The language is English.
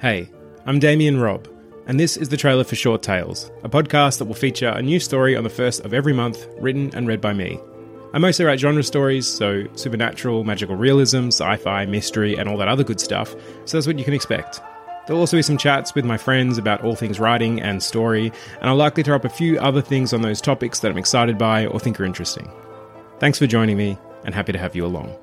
Hey, I'm Damian Robb, and this is the trailer for Short Tales, a podcast that will feature a new story on the first of every month, written and read by me. I mostly write genre stories, so supernatural, magical realism, sci fi, mystery, and all that other good stuff, so that's what you can expect. There'll also be some chats with my friends about all things writing and story, and I'll likely throw up a few other things on those topics that I'm excited by or think are interesting. Thanks for joining me, and happy to have you along.